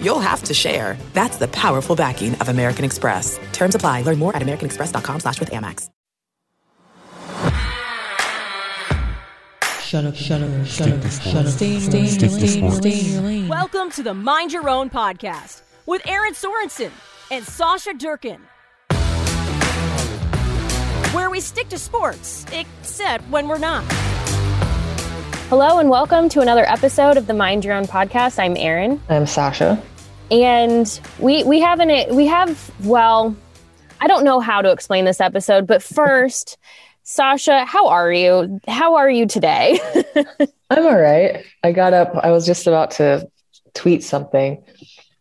you'll have to share. That's the powerful backing of American Express. Terms apply. Learn more at americanexpress.com slash with Amex. Shut up, shut up, shut up, shut up. Stay in your lane, stay in your lane, stay in your lane. Welcome to the Mind Your Own podcast with Erin Sorensen and Sasha Durkin. Where we stick to sports, except when we're not. Hello and welcome to another episode of the Mind Your Own podcast. I'm Erin. I'm Sasha. And we we have an it we have well, I don't know how to explain this episode, but first, Sasha, how are you? How are you today? I'm all right. I got up, I was just about to tweet something.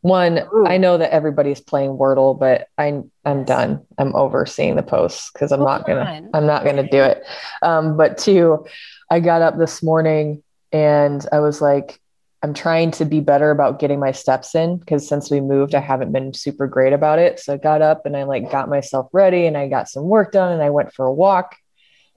One, Ooh. I know that everybody's playing Wordle, but I I'm done. I'm over seeing the posts because I'm not gonna I'm not gonna do it. Um, but two, I got up this morning and I was like, I'm trying to be better about getting my steps in because since we moved, I haven't been super great about it. So I got up and I like got myself ready and I got some work done and I went for a walk.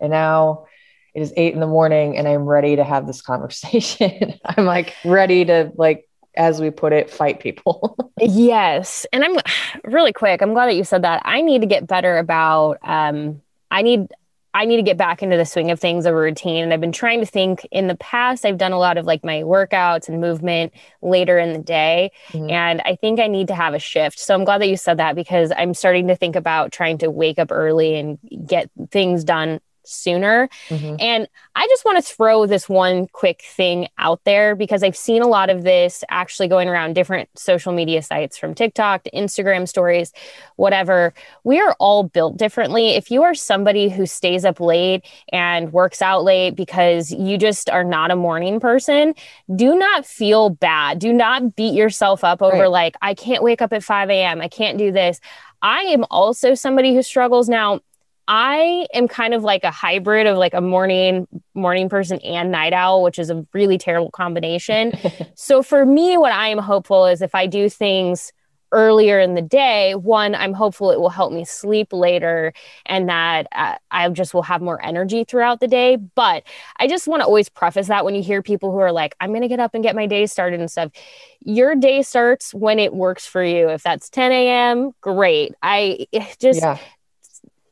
And now it is eight in the morning and I'm ready to have this conversation. I'm like ready to like as we put it, fight people. yes. And I'm really quick. I'm glad that you said that. I need to get better about um I need I need to get back into the swing of things, a routine. And I've been trying to think in the past, I've done a lot of like my workouts and movement later in the day. Mm-hmm. And I think I need to have a shift. So I'm glad that you said that because I'm starting to think about trying to wake up early and get things done sooner. Mm-hmm. And I just want to throw this one quick thing out there because I've seen a lot of this actually going around different social media sites from TikTok to Instagram stories, whatever. We are all built differently. If you are somebody who stays up late and works out late because you just are not a morning person, do not feel bad. Do not beat yourself up over right. like, I can't wake up at 5 a.m. I can't do this. I am also somebody who struggles now. I am kind of like a hybrid of like a morning morning person and night owl, which is a really terrible combination. so for me, what I am hopeful is if I do things earlier in the day, one, I'm hopeful it will help me sleep later and that uh, I just will have more energy throughout the day. But I just want to always preface that when you hear people who are like, I'm going to get up and get my day started and stuff, your day starts when it works for you. If that's 10 a.m., great. I just, yeah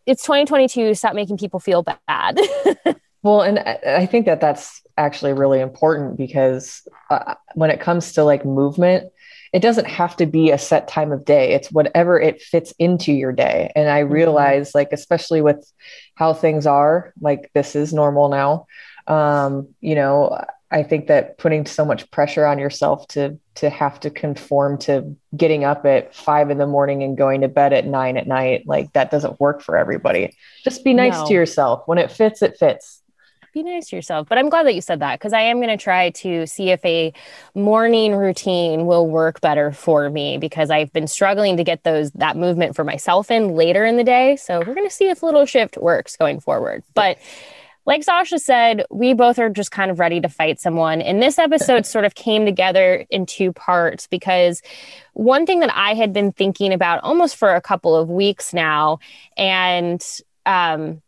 it's 2022 stop making people feel bad. Well and i think that that's actually really important because uh, when it comes to like movement it doesn't have to be a set time of day. It's whatever it fits into your day. And i mm-hmm. realize like especially with how things are like this is normal now. Um you know I think that putting so much pressure on yourself to to have to conform to getting up at five in the morning and going to bed at nine at night, like that doesn't work for everybody. Just be nice no. to yourself. When it fits, it fits. Be nice to yourself. But I'm glad that you said that because I am going to try to see if a morning routine will work better for me because I've been struggling to get those that movement for myself in later in the day. So we're going to see if little shift works going forward. But like Sasha said, we both are just kind of ready to fight someone. And this episode sort of came together in two parts because one thing that I had been thinking about almost for a couple of weeks now, and um,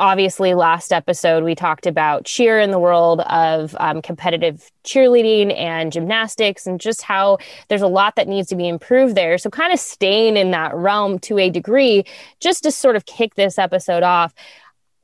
obviously last episode we talked about cheer in the world of um, competitive cheerleading and gymnastics and just how there's a lot that needs to be improved there so kind of staying in that realm to a degree just to sort of kick this episode off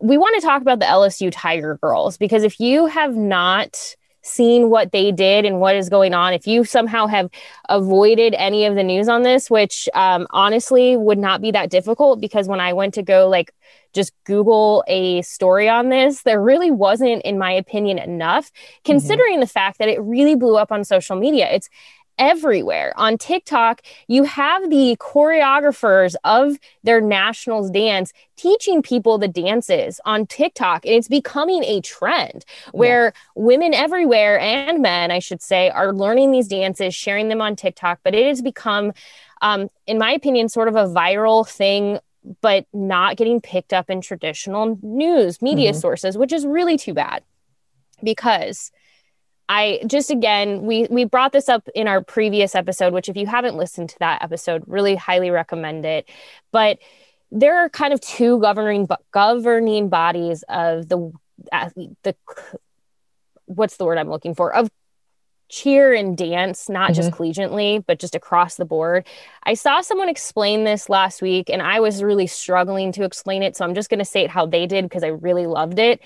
we want to talk about the LSU Tiger Girls because if you have not seen what they did and what is going on, if you somehow have avoided any of the news on this, which um, honestly would not be that difficult because when I went to go like just Google a story on this, there really wasn't, in my opinion, enough, mm-hmm. considering mm-hmm. the fact that it really blew up on social media. It's everywhere. On TikTok, you have the choreographers of their nationals dance teaching people the dances on TikTok. And it's becoming a trend where yeah. women everywhere and men, I should say, are learning these dances, sharing them on TikTok. But it has become, um, in my opinion, sort of a viral thing but not getting picked up in traditional news media Mhm. sources, which is really too bad because I just again we we brought this up in our previous episode, which if you haven't listened to that episode, really highly recommend it. But there are kind of two governing governing bodies of the uh, the what's the word I'm looking for of cheer and dance, not just collegiately, but just across the board. I saw someone explain this last week and I was really struggling to explain it. So I'm just going to say it how they did because I really loved it.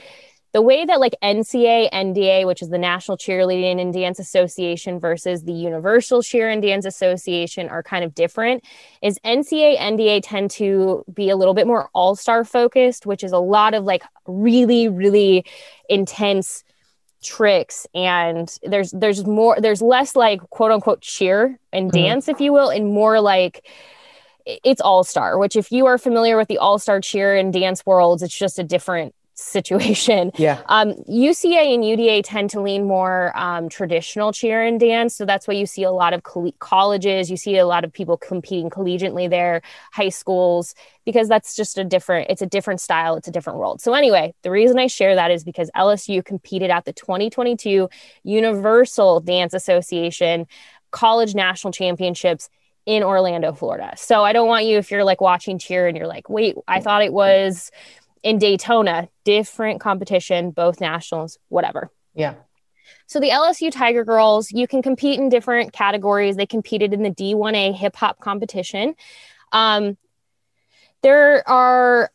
The way that like NCA, NDA, which is the National Cheerleading and Dance Association versus the Universal Cheer and Dance Association are kind of different is NCA, NDA tend to be a little bit more all-star focused, which is a lot of like really, really intense tricks and there's there's more there's less like quote unquote cheer and Mhm. dance if you will and more like it's all star which if you are familiar with the all star cheer and dance worlds it's just a different situation Yeah. um, UCA and UDA tend to lean more um, traditional cheer and dance. So that's why you see a lot of coll- colleges, you see a lot of people competing collegiately there, high schools, because that's just a different, it's a different style, it's a different world. So anyway, the reason I share that is because LSU competed at the 2022 Universal Dance Association College National Championships in Orlando, Florida. So I don't want you, if you're like watching cheer and you're like, wait, I thought it was in Daytona, different competition, both nationals, whatever. Yeah. So the LSU Tiger Girls, you can compete in different categories. They competed in the D1A hip hop competition. Um, there are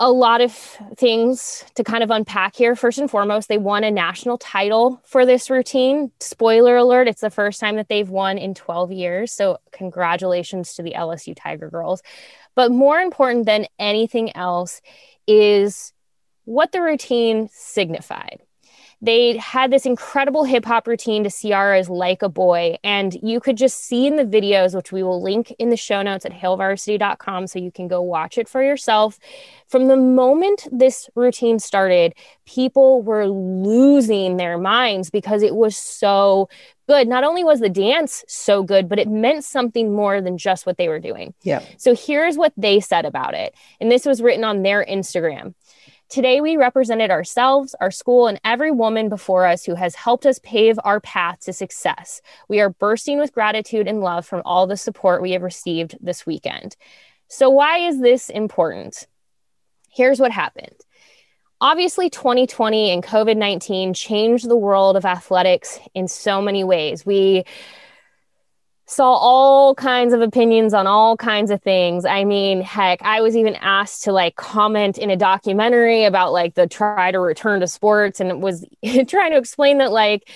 a lot of things to kind of unpack here. First and foremost, they won a national title for this routine. Spoiler alert, it's the first time that they've won in 12 years. So, congratulations to the LSU Tiger Girls. But more important than anything else is what the routine signified. They had this incredible hip hop routine to Ciara's Like a Boy. And you could just see in the videos, which we will link in the show notes at hailvarsity.com so you can go watch it for yourself. From the moment this routine started, people were losing their minds because it was so good. Not only was the dance so good, but it meant something more than just what they were doing. Yeah. So here's what they said about it. And this was written on their Instagram. Today, we represented ourselves, our school, and every woman before us who has helped us pave our path to success. We are bursting with gratitude and love from all the support we have received this weekend. So, why is this important? Here's what happened. Obviously, 2020 and COVID 19 changed the world of athletics in so many ways. We saw all kinds of opinions on all kinds of things. I mean, heck, I was even asked to like comment in a documentary about like the try to return to sports and was trying to explain that like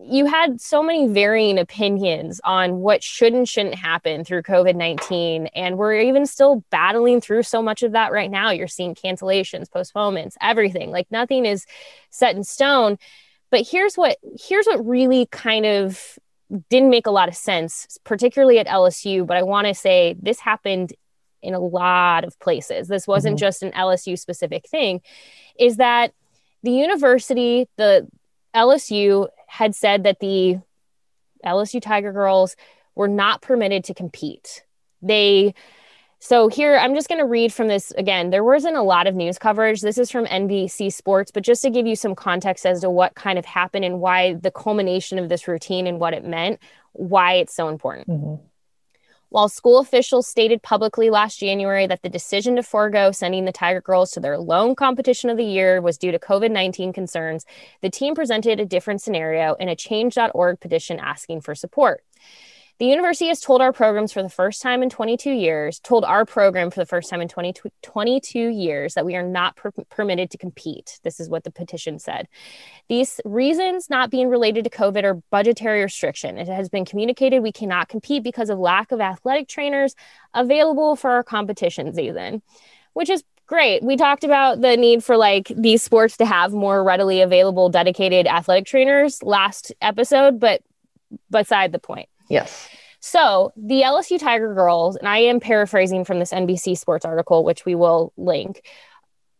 you had so many varying opinions on what should and shouldn't happen through COVID 19. And we're even still battling through so much of that right now. You're seeing cancellations, postponements, everything. Like nothing is set in stone. But here's what here's what really kind of didn't make a lot of sense, particularly at LSU. But I want to say this happened in a lot of places. This wasn't Mhm. just an LSU specific thing, is that the university, the LSU had said that the LSU Tiger Girls were not permitted to compete. They so here I'm just going to read from this again. There wasn't a lot of news coverage. This is from NBC Sports, but just to give you some context as to what kind of happened and why the culmination of this routine and what it meant, why it's so important. Mm-hmm. While school officials stated publicly last January that the decision to forego sending the Tiger Girls to their lone competition of the year was due to COVID 19 concerns, the team presented a different scenario in a change.org petition asking for support. The university has told our programs for the first time in 22 years, told our program for the first time in 20, 22 years that we are not per- permitted to compete. This is what the petition said. These reasons not being related to COVID are budgetary restriction. It has been communicated we cannot compete because of lack of athletic trainers available for our competition season, which is great. We talked about the need for like these sports to have more readily available dedicated athletic trainers last episode, but beside the point. Yes. So the LSU Tiger Girls, and I am paraphrasing from this NBC Sports article, which we will link,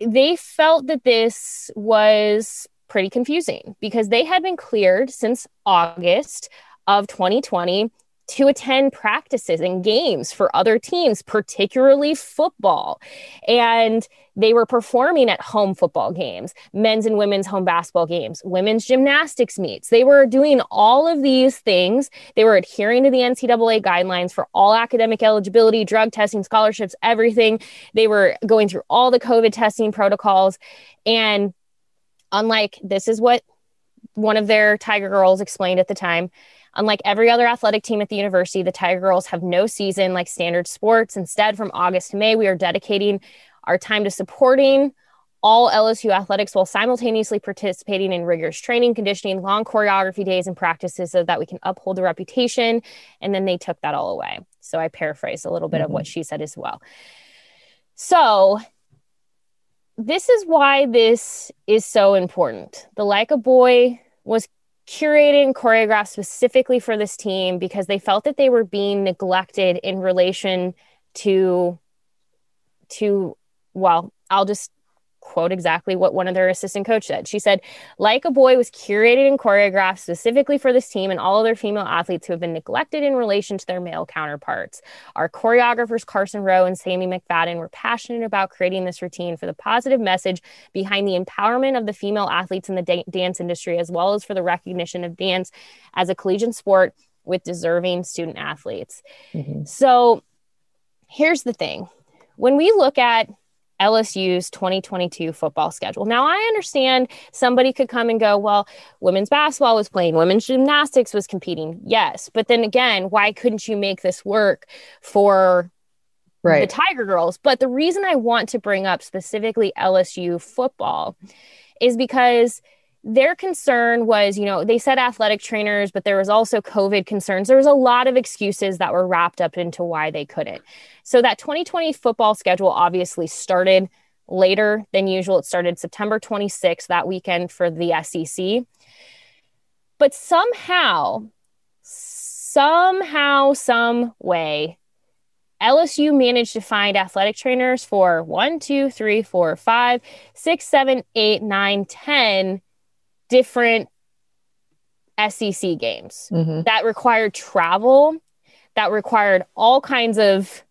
they felt that this was pretty confusing because they had been cleared since August of 2020 to attend practices and games for other teams, particularly football. And they were performing at home football games, men's and women's home basketball games, women's gymnastics meets. They were doing all of these things. They were adhering to the NCAA guidelines for all academic eligibility, drug testing, scholarships, everything. They were going through all the COVID testing protocols. And unlike this is what one of their Tiger girls explained at the time Unlike every other athletic team at the university, the Tiger Girls have no season like standard sports. Instead, from August to May, we are dedicating our time to supporting all LSU athletics while simultaneously participating in rigorous training, conditioning, long choreography days, and practices so that we can uphold the reputation. And then they took that all away. So I paraphrase a little bit mm-hmm. of what mm-hmm. she said as well. So this is why this is so important. The Like a Boy was curated and choreographed specifically for this team because they felt that they were being neglected in relation to to well i'll just quote exactly what one of their assistant coach said. She said, Like a Boy was curated and choreographed specifically for this team and all other female athletes who have been neglected in relation to their male counterparts. Our choreographers, Carson Rowe and Sammy McFadden, were passionate about creating this routine for the positive message behind the empowerment of the female athletes in the da- dance industry, as well as for the recognition of dance as a collegiate sport with deserving student athletes. Mm-hmm. So here's the thing when we look at LSU's 2022 football schedule. Now, I understand somebody could come and go, well, women's basketball was playing, women's gymnastics was competing. Yes. But then again, why couldn't you make this work for right. the Tiger Girls? But the reason I want to bring up specifically LSU football is because their concern was, you know, they said athletic trainers, but there was also COVID concerns. There was a lot of excuses that were wrapped up into why they couldn't. So that 2020 football schedule obviously started later than usual. It started September 26th that weekend for the SEC. But somehow, somehow, some way, LSU managed to find athletic trainers for one, two, three, four, five, six, seven, eight, nine, ten different SEC games mm-hmm. that required travel, that required all kinds of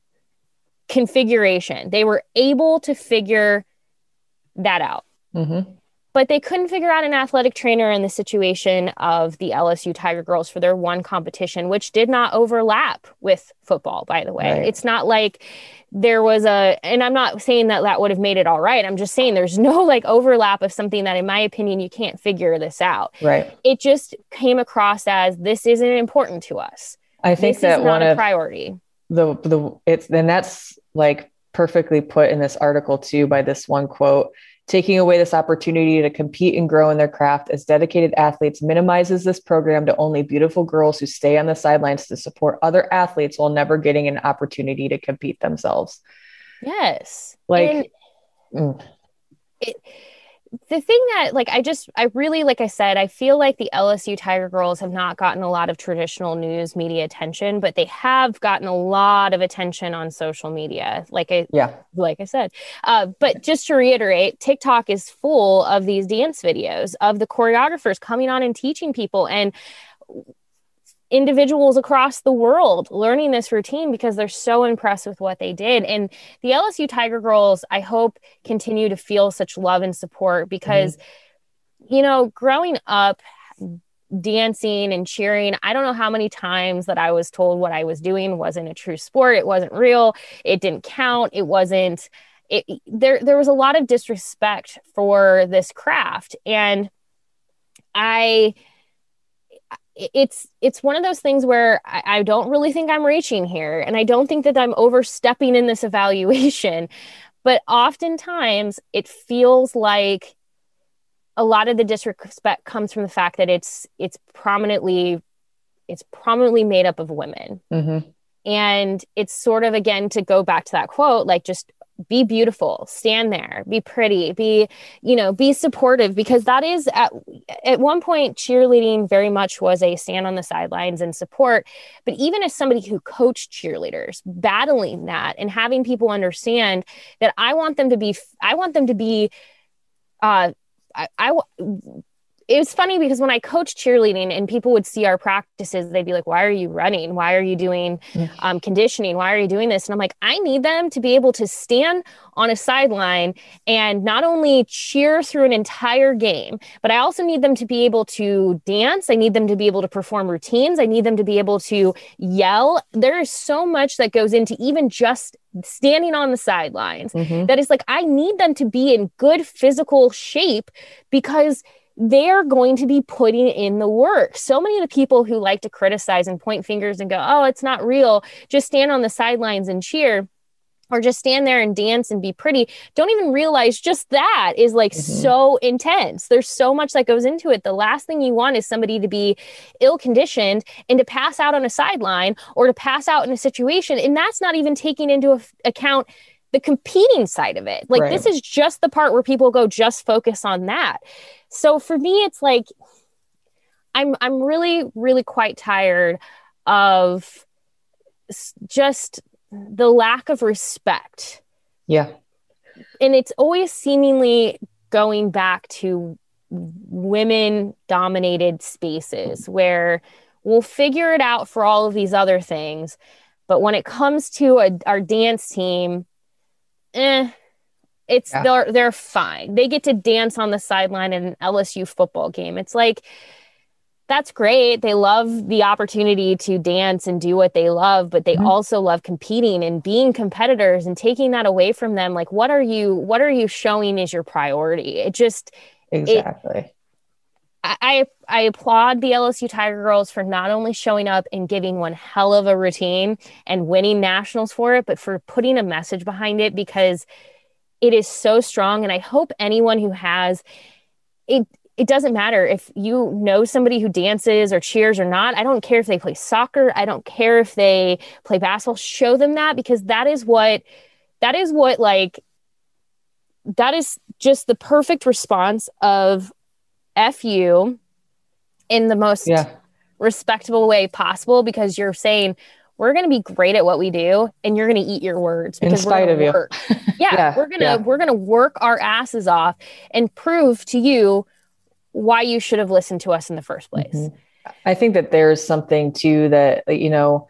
configuration. They were able to figure that out. Mm-hmm but they couldn't figure out an athletic trainer in the situation of the LSU Tiger Girls for their one competition, which did not overlap with football, by the way. Right. It's not like there was a, and I'm not saying that that would have made it all right. I'm just saying there's no like overlap of something that, in my opinion, you can't figure this out. Right. It just came across as this isn't important to us. I think this that one a of priority. The the it's then that's like perfectly put in this article too by this one quote Taking away this opportunity to compete and grow in their craft as dedicated athletes minimizes this program to only beautiful girls who stay on the sidelines to support other athletes while never getting an opportunity to compete themselves. Yes. Like, mm. it, the thing that like i just i really like i said i feel like the lsu tiger girls have not gotten a lot of traditional news media attention but they have gotten a lot of attention on social media like i yeah. like i said. Uh, but just to reiterate tiktok is full of these dance videos of the choreographers coming on and teaching people and individuals across the world learning this routine because they're so impressed with what they did. And the LSU Tiger Girls, I hope, continue to feel such love and support because, mm-hmm. you know, growing up, dancing and cheering. I don't know how many times that I was told what I was doing wasn't a true sport. It wasn't real. It didn't count. It wasn't it there there was a lot of disrespect for this craft and I it's it's one of those things where I, I, don't really think I'm reaching here, and I don't think that I'm overstepping in this evaluation. But oftentimes, it feels like a lot of the disrespect comes from the fact that it's it's prominently it's prominently made up of women. Mm-hmm. And it's sort of again to go back to that quote, like just be beautiful stand there be pretty be you know be supportive because that is at at one point cheerleading very much was a stand on the sidelines and support. But even as somebody who coached cheerleaders battling that and having people understand that i want them to be i want them to be uh i, I it was funny because when I coached cheerleading and people would see our practices, they'd be like, Why are you running? Why are you doing um, conditioning? Why are you doing this? And I'm like, I need them to be able to stand on a sideline and not only cheer through an entire game, but I also need them to be able to dance. I need them to be able to perform routines. I need them to be able to yell. There is so much that goes into even just standing on the sidelines Mhm. that is like, I need them to be in good physical shape because they're going to be putting in the work. So many of the people who like to criticize and point fingers and go, oh, it's not real, just stand on the sidelines and cheer or just stand there and dance and be pretty don't even realize just that is like Mhm. so intense there's so much that goes into it the last thing you want is somebody to be ill conditioned and to pass out on a sideline or to pass out in a situation and that's not even taking into account the competing side of it like Right. this is just the part where people go just focus on that so for me it's like i'm i'm really really quite tired of just the lack of respect Yeah. and it's always seemingly going back to women dominated spaces where we'll figure it out for all of these other things but when it comes to a, our dance team eh it's Yeah. they're they're fine they get to dance on the sideline in an LSU football game it's like that's great. They love the opportunity to dance and do what they love, but they Mhm. also love competing and being competitors and taking that away from them. Like, what are you, what are you showing is your priority? It just, Exactly. I, I I applaud the LSU Tiger Girls for not only showing up and giving one hell of a routine and winning nationals for it, but for putting a message behind it because it is so strong. And I hope anyone who has it it doesn't matter if you know somebody who dances or cheers or not. I don't care if they play soccer. I don't care if they play basketball. Show them that because that is what that is what like that is just the perfect response of fu in the most Yeah. respectable way possible because you're saying we're going to be great at what we do and you're going to eat your words In spite of you. yeah, Yeah, we're going to yeah. we're going to work our asses off and prove to you why you should have listened to us in the first place. Mhm. I think that there's something too that you know.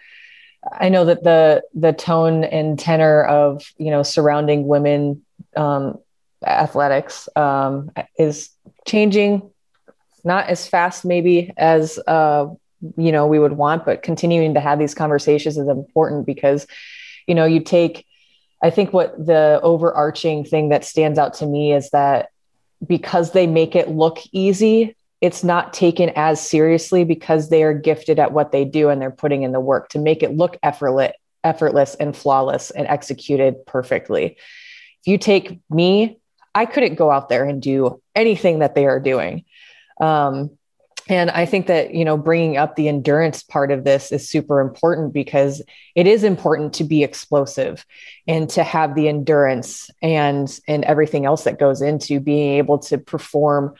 I know that the the tone and tenor of you know surrounding women um, athletics um, is changing, not as fast maybe as uh, you know we would want, but continuing to have these conversations is important because you know you take. I think what the overarching thing that stands out to me is that because they make it look easy, it's not taken as seriously because they are gifted at what they do and they're putting in the work to make it look effortless, effortless and flawless and executed perfectly. If you take me, I couldn't go out there and do anything that they are doing. Um, and I think that, you know, bringing up the endurance part of this is super important because it is important to be explosive and to have the endurance and and everything else that goes into being able to perform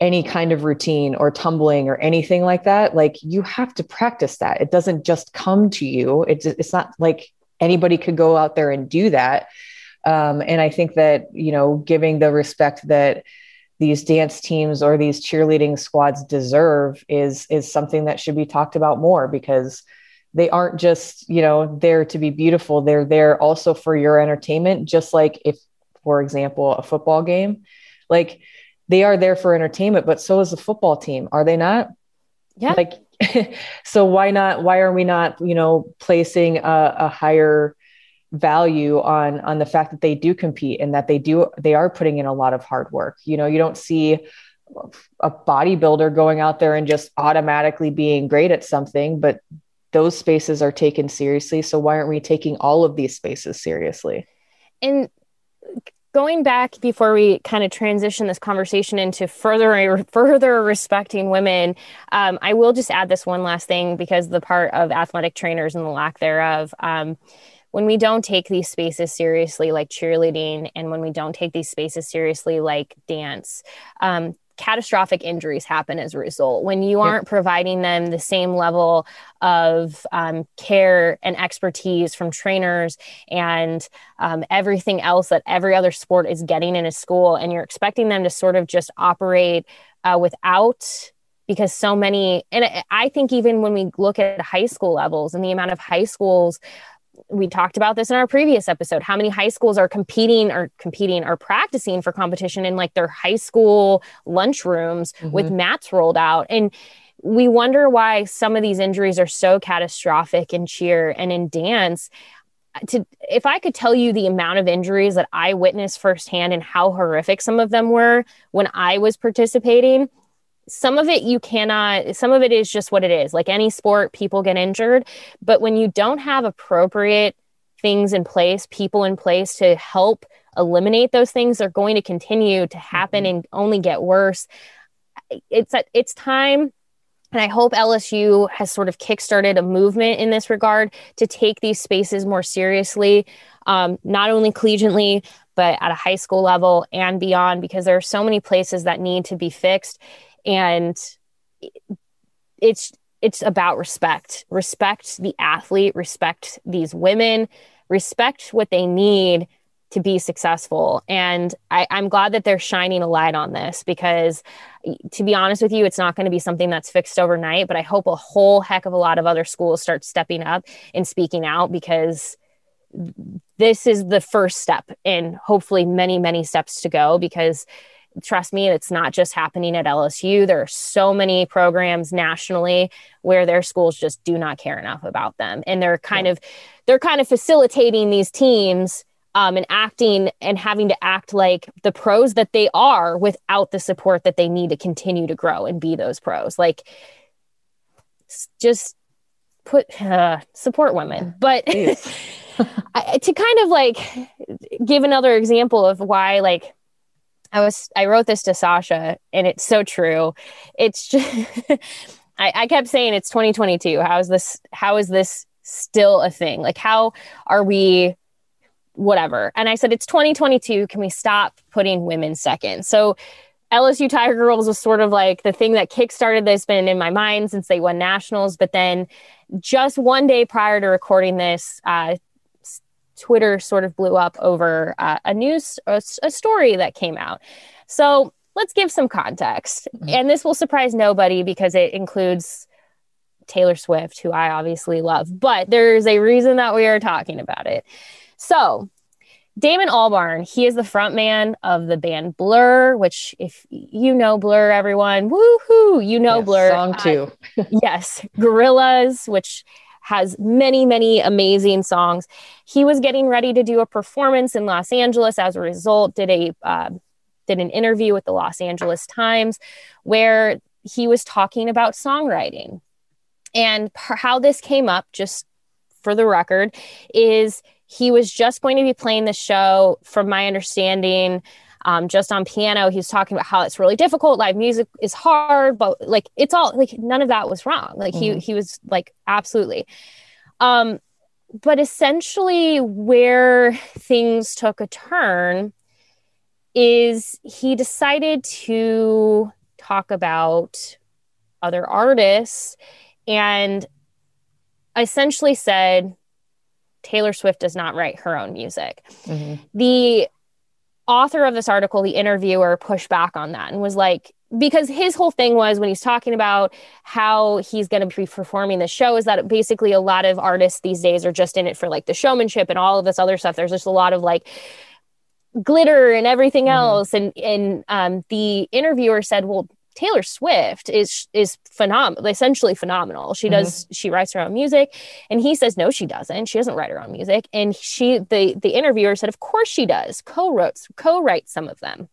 any kind of routine or tumbling or anything like that. Like you have to practice that. It doesn't just come to you. It's it's not like anybody could go out there and do that. Um, and i think that you know giving the respect that these dance teams or these cheerleading squads deserve is is something that should be talked about more because they aren't just you know there to be beautiful. They're there also for your entertainment just like if for example a football game. Like they are there for entertainment but so is the football team are they not? Yeah. like so why not why are we not you know placing a, a higher value on on the fact that they do compete and that they do they are putting in a lot of hard work. You know you don't see a bodybuilder going out there and just automatically being great at something but those spaces are taken seriously. So why aren't we taking all of these spaces seriously? And going back before we kind of transition this conversation into further further respecting women um, i will just add this one last thing because the part of athletic trainers and the lack thereof um, when we don't take these spaces seriously like cheerleading and when we don't take these spaces seriously like dance um, catastrophic injuries happen as a result. When you aren't providing them the same level of um, care and expertise from trainers and um, everything else that every other sport is getting in a school and you're expecting them to sort of just operate uh, without because so many and i think even when we look at high school levels and the amount of high schools we talked about this in our previous episode how many high schools are competing or competing or practicing for competition in like their high school lunchrooms mm-hmm. with mats rolled out and we wonder why some of these injuries are so catastrophic in cheer and in dance to if i could tell you the amount of injuries that i witnessed firsthand and how horrific some of them were when i was participating some of it you cannot some of it is just what it is. Like any sport people get injured. But when you don't have appropriate things in place people in place to help eliminate those things they're going to continue to happen mm-hmm. and only get worse. It's it's time and I hope LSU has sort of kickstarted a movement in this regard to take these spaces more seriously, um, not only collegiately, but at a high school level and beyond, because there are so many places that need to be fixed and it's it's about respect. Respect the athlete respect these women respect what they need to be successful. And I, i'm glad that they're shining a light on this because to be honest with you it's not going to be something that's fixed overnight but i hope a whole heck of a lot of other schools start stepping up and speaking out because this is the first step in hopefully many many steps to go because trust me, it's not just happening at LSU. There are so many programs nationally where their schools just do not care enough about them. And they're kind yeah. of they're kind of facilitating these teams um, and acting and having to act like the pros that they are without the support that they need to continue to grow and be those pros. Like just put uh, support women. But I, to kind of like give another example of why like I was I wrote this to Sasha and it's so true. It's just I, I kept saying it's 2022. How is this how is this still a thing? Like how are we whatever? And I said it's 2022. Can we stop putting women second? So LSU Tiger Girls was sort of like the thing that kickstarted this, been in my mind since they won nationals. But then just one day prior to recording this, uh, Twitter sort of blew up over uh, a news a, a, story that came out. So let's give some context, mm-hmm. and this will surprise nobody because it includes Taylor Swift, who I obviously love. But there's a reason that we are talking about it. So Damon Albarn, he is the frontman of the band Blur, which if you know Blur, everyone, woohoo, you know yes, Blur. Song two. Uh, yes, Gorillaz, which has many, many amazing songs. He was getting ready to do a performance in Los Angeles. As a result, did a uh, did an interview with the Los Angeles Times where he was talking about songwriting and how this came up. Just for the record, is he was just going to be playing the show. From my understanding, um, just on piano. He's talking about how it's really difficult. Live music is hard, but like it's all like none of that was wrong. Like mm-hmm. he he was like absolutely. Um, but essentially, where things took a turn is he decided to talk about other artists and essentially said Taylor Swift does not write her own music. Mm-hmm. The author of this article, the interviewer, pushed back on that and was like, because his whole thing was when he's talking about how he's going to be performing the show is that basically a lot of artists these days are just in it for like the showmanship and all of this other stuff. There's just a lot of like glitter and everything mm-hmm. else. And and um, the interviewer said, well, Taylor Swift is is phenomenal, essentially phenomenal. She does mm-hmm. she writes her own music, and he says no, she doesn't. She doesn't write her own music. And she the the interviewer said, of course she does. Co-wrote co-writes some of them.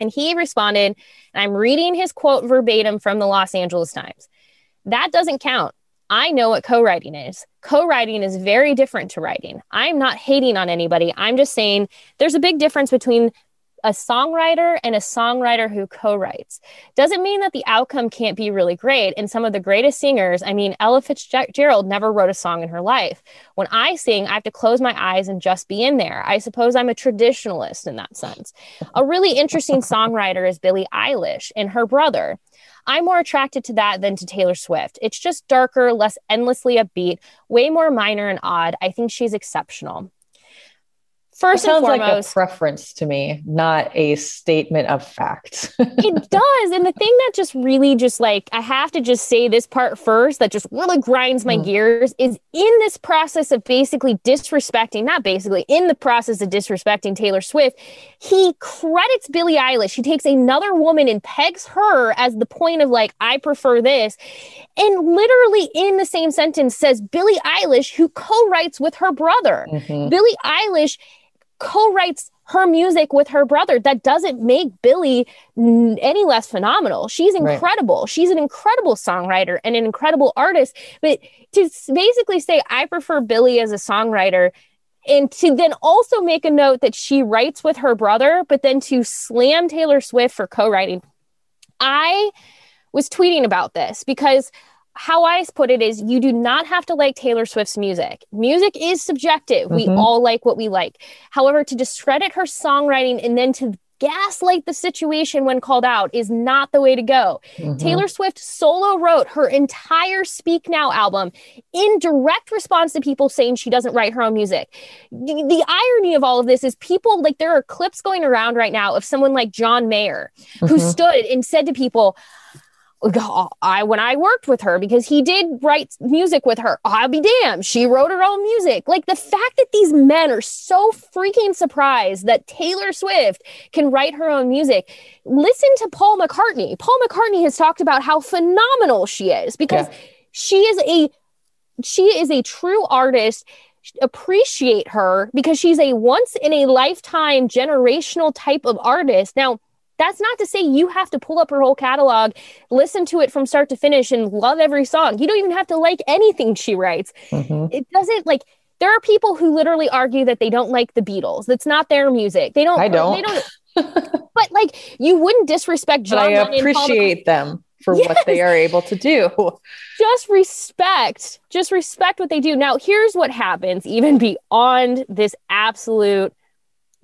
And he responded, and I'm reading his quote verbatim from the Los Angeles Times. That doesn't count. I know what co writing is. Co writing is very different to writing. I'm not hating on anybody. I'm just saying there's a big difference between a songwriter and a songwriter who co-writes doesn't mean that the outcome can't be really great and some of the greatest singers i mean ella fitzgerald never wrote a song in her life when i sing i have to close my eyes and just be in there i suppose i'm a traditionalist in that sense a really interesting songwriter is billie eilish and her brother I'm more attracted to that than to Taylor Swift. It's just darker, less endlessly upbeat, way more minor and odd. I think she's exceptional. First sounds like a foremost, preference to me, not a statement of fact. it does. And the thing that just really just like I have to just say this part first that just really grinds my Mm. gears is in this process of basically disrespecting, not basically, in the process of disrespecting Taylor Swift, he credits Billie Eilish. He takes another woman and pegs her as the point of like, I prefer this. And literally in the same sentence says Billie Eilish, who co-writes with her brother. Mhm. Billie Eilish co-writes her music with her brother. That doesn't make Billie n- any less phenomenal. She's Right. incredible. She's an incredible songwriter and an incredible artist. But to s- basically say I prefer Billie as a songwriter and to then also make a note that she writes with her brother, but then to slam Taylor Swift for co-writing. I was tweeting about this because how I put it is you do not have to like Taylor Swift's music. Music is subjective. We Mhm. all like what we like. However, to discredit her songwriting and then to gaslight the situation when called out is not the way to go. Mhm. Taylor Swift solo wrote her entire Speak Now album in direct response to people saying she doesn't write her own music. The, the irony of all of this is people like there are clips going around right now of someone like John Mayer who Mhm. stood and said to people, I when I worked with her because he did write music with her. I'll be damned. She wrote her own music. Like the fact that these men are so freaking surprised that Taylor Swift can write her own music. Listen to Paul McCartney. Paul McCartney has talked about how phenomenal she is because Yeah. she is a she is a true artist appreciate her because she's a once in a lifetime generational type of artist now that's not to say you have to pull up her whole catalog listen to it from start to finish and love every song. You don't even have to like anything she writes. Mhm. it doesn't like there are people who literally argue that they don't like the beatles. That's not their music. They don't I don't. They don't but like you wouldn't disrespect But I Lennon, appreciate them for what they are able to do. just respect. Just respect what they do. Now here's what happens even beyond this absolute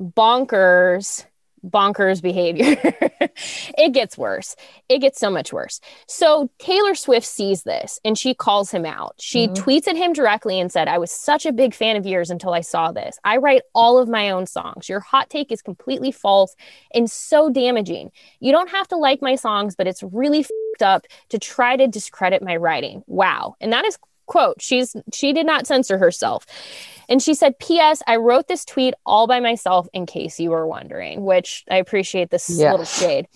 bonkers bonkers behavior. It gets worse. It gets so much worse. So taylor swift sees this and she calls him out. She Mhm. tweets at him directly and said i was such a big fan of yours until i saw this. I write all of my own songs. Your hot take is completely false and so damaging. You don't have to like my songs but it's really up to try to discredit my writing. Wow. And that is quote she's she did not censor herself and she said ps i wrote this tweet all by myself in case you were wondering which i appreciate this Yes. little shade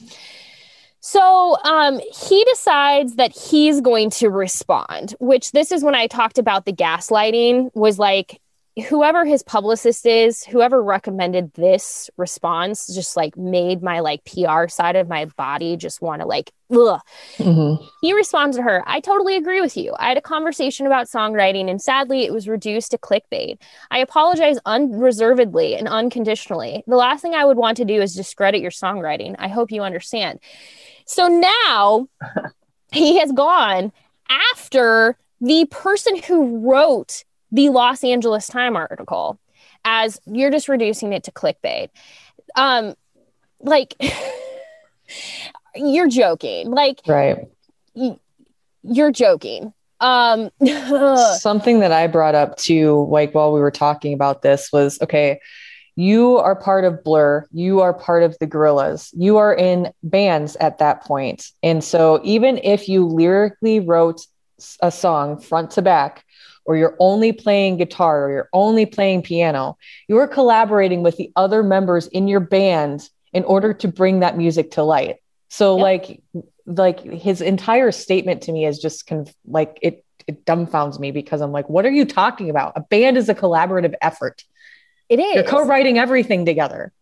so um, he decides that he's going to respond, which this is when I talked about the gaslighting was like whoever his publicist is, whoever recommended this response just like made my like PR side of my body just want to like ugh. Mhm. He responds to her, I totally agree with you. I had a conversation about songwriting, and sadly, it was reduced to clickbait. I apologize unreservedly and unconditionally. The last thing I would want to do is discredit your songwriting. I hope you understand. So now he has gone after the person who wrote the Los Angeles Time article as you're just reducing it to clickbait. Um, like, you're joking. Like, Right. you're joking. Um, Something that I brought up to like while we were talking about this, was okay, you are part of Blur, you are part of the Gorillaz, you are in bands at that point. And so even if you lyrically wrote a song front to back, or you're only playing guitar, or you're only playing piano, you are collaborating with the other members in your band in order to bring that music to light. So Yep. like like his entire statement to me is just conf- like it it dumbfounds me because I'm like, what are you talking about? A band is a collaborative effort. it is. You're co-writing everything together.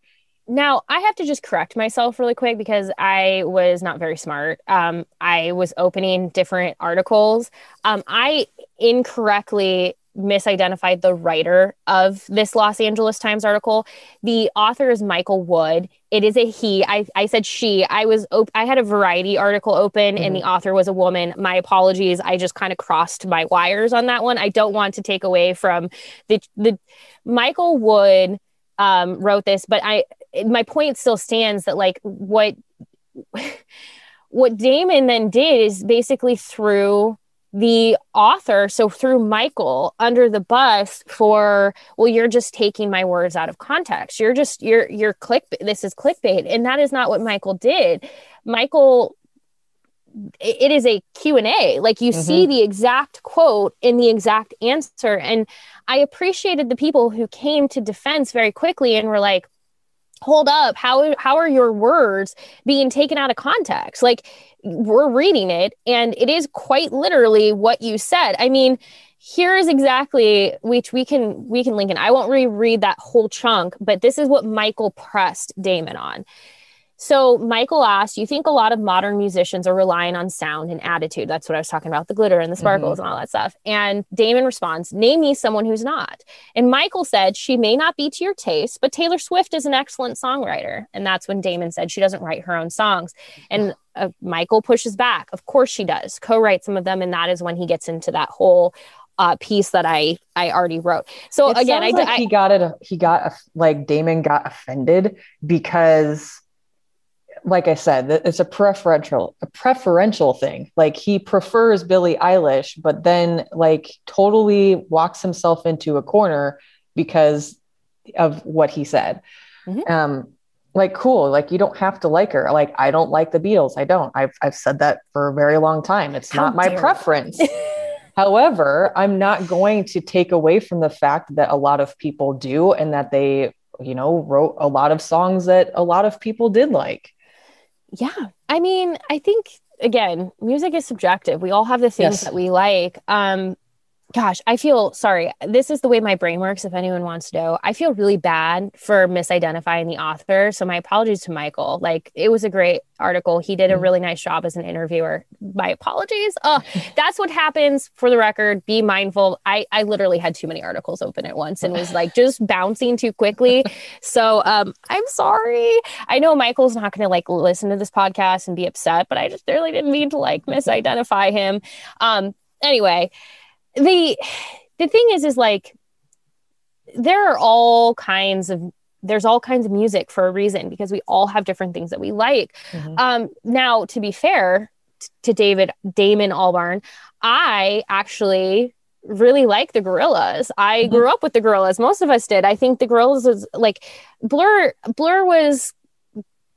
Now, I have to just correct myself really quick because I was not very smart. Um, I was opening different articles. Um, I incorrectly misidentified the writer of this Los Angeles Times article. The author is Michael Wood. It is a he. I, I said she. I was op- I had a variety article open mm-hmm. and the author was a woman. My apologies. I just kind of crossed my wires on that one. I don't want to take away from the the Michael Wood um, wrote this, but I my point still stands that like what what Damon then did is basically threw the author, so through Michael under the bus for, well, you're just taking my words out of context. You're just, you're, you're click, this is clickbait. And that is not what Michael did. Michael, it is a Q&A. Like you mm-hmm. see the exact quote in the exact answer. And I appreciated the people who came to defense very quickly and were like, hold up how how are your words being taken out of context like we're reading it and it is quite literally what you said. I mean here is exactly which we can we can link in. I won't reread that whole chunk but this is what michael pressed damon on so Michael asked, you think a lot of modern musicians are relying on sound and attitude? That's what I was talking about, the glitter and the sparkles mm-hmm. and all that stuff. And Damon responds, name me someone who's not. And Michael said, she may not be to your taste, but Taylor Swift is an excellent songwriter. And that's when Damon said she doesn't write her own songs. And uh, Michael pushes back. Of course she does. Co-write some of them. And that is when he gets into that whole uh, piece that I I already wrote. So it again, I, like I, he got it. He got like Damon got offended because like I said, it's a preferential a preferential thing. Like he prefers Billie Eilish, but then like totally walks himself into a corner because of what he said. Mm-hmm. Um, like cool, like you don't have to like her. Like I don't like the Beatles. I don't. I've I've said that for a very long time. It's How not my preference. However, I'm not going to take away from the fact that a lot of people do and that they, you know, wrote a lot of songs that a lot of people did like yeah. I mean i think again music is subjective. We all have the things yes. that we like. Um gosh, I feel sorry. This is the way my brain works. If anyone wants to know, I feel really bad for misidentifying the author. So my apologies to Michael. Like it was a great article. He did a mm-hmm. really nice job as an interviewer. My apologies. Oh, that's what happens for the record. Be mindful. I, I literally had too many articles open at once and was like just bouncing too quickly. So um, I'm sorry. I know Michael's not going to like listen to this podcast and be upset, but I just really didn't mean to like misidentify him. Um, anyway, the the thing is is like there are all kinds of there's all kinds of music for a reason because we all have different things that we like mm-hmm. um now to be fair t- to david damon albarn i actually really like the Gorillaz. i mm-hmm. grew up with the Gorillaz. most of us did i think the Gorillaz was like blur blur was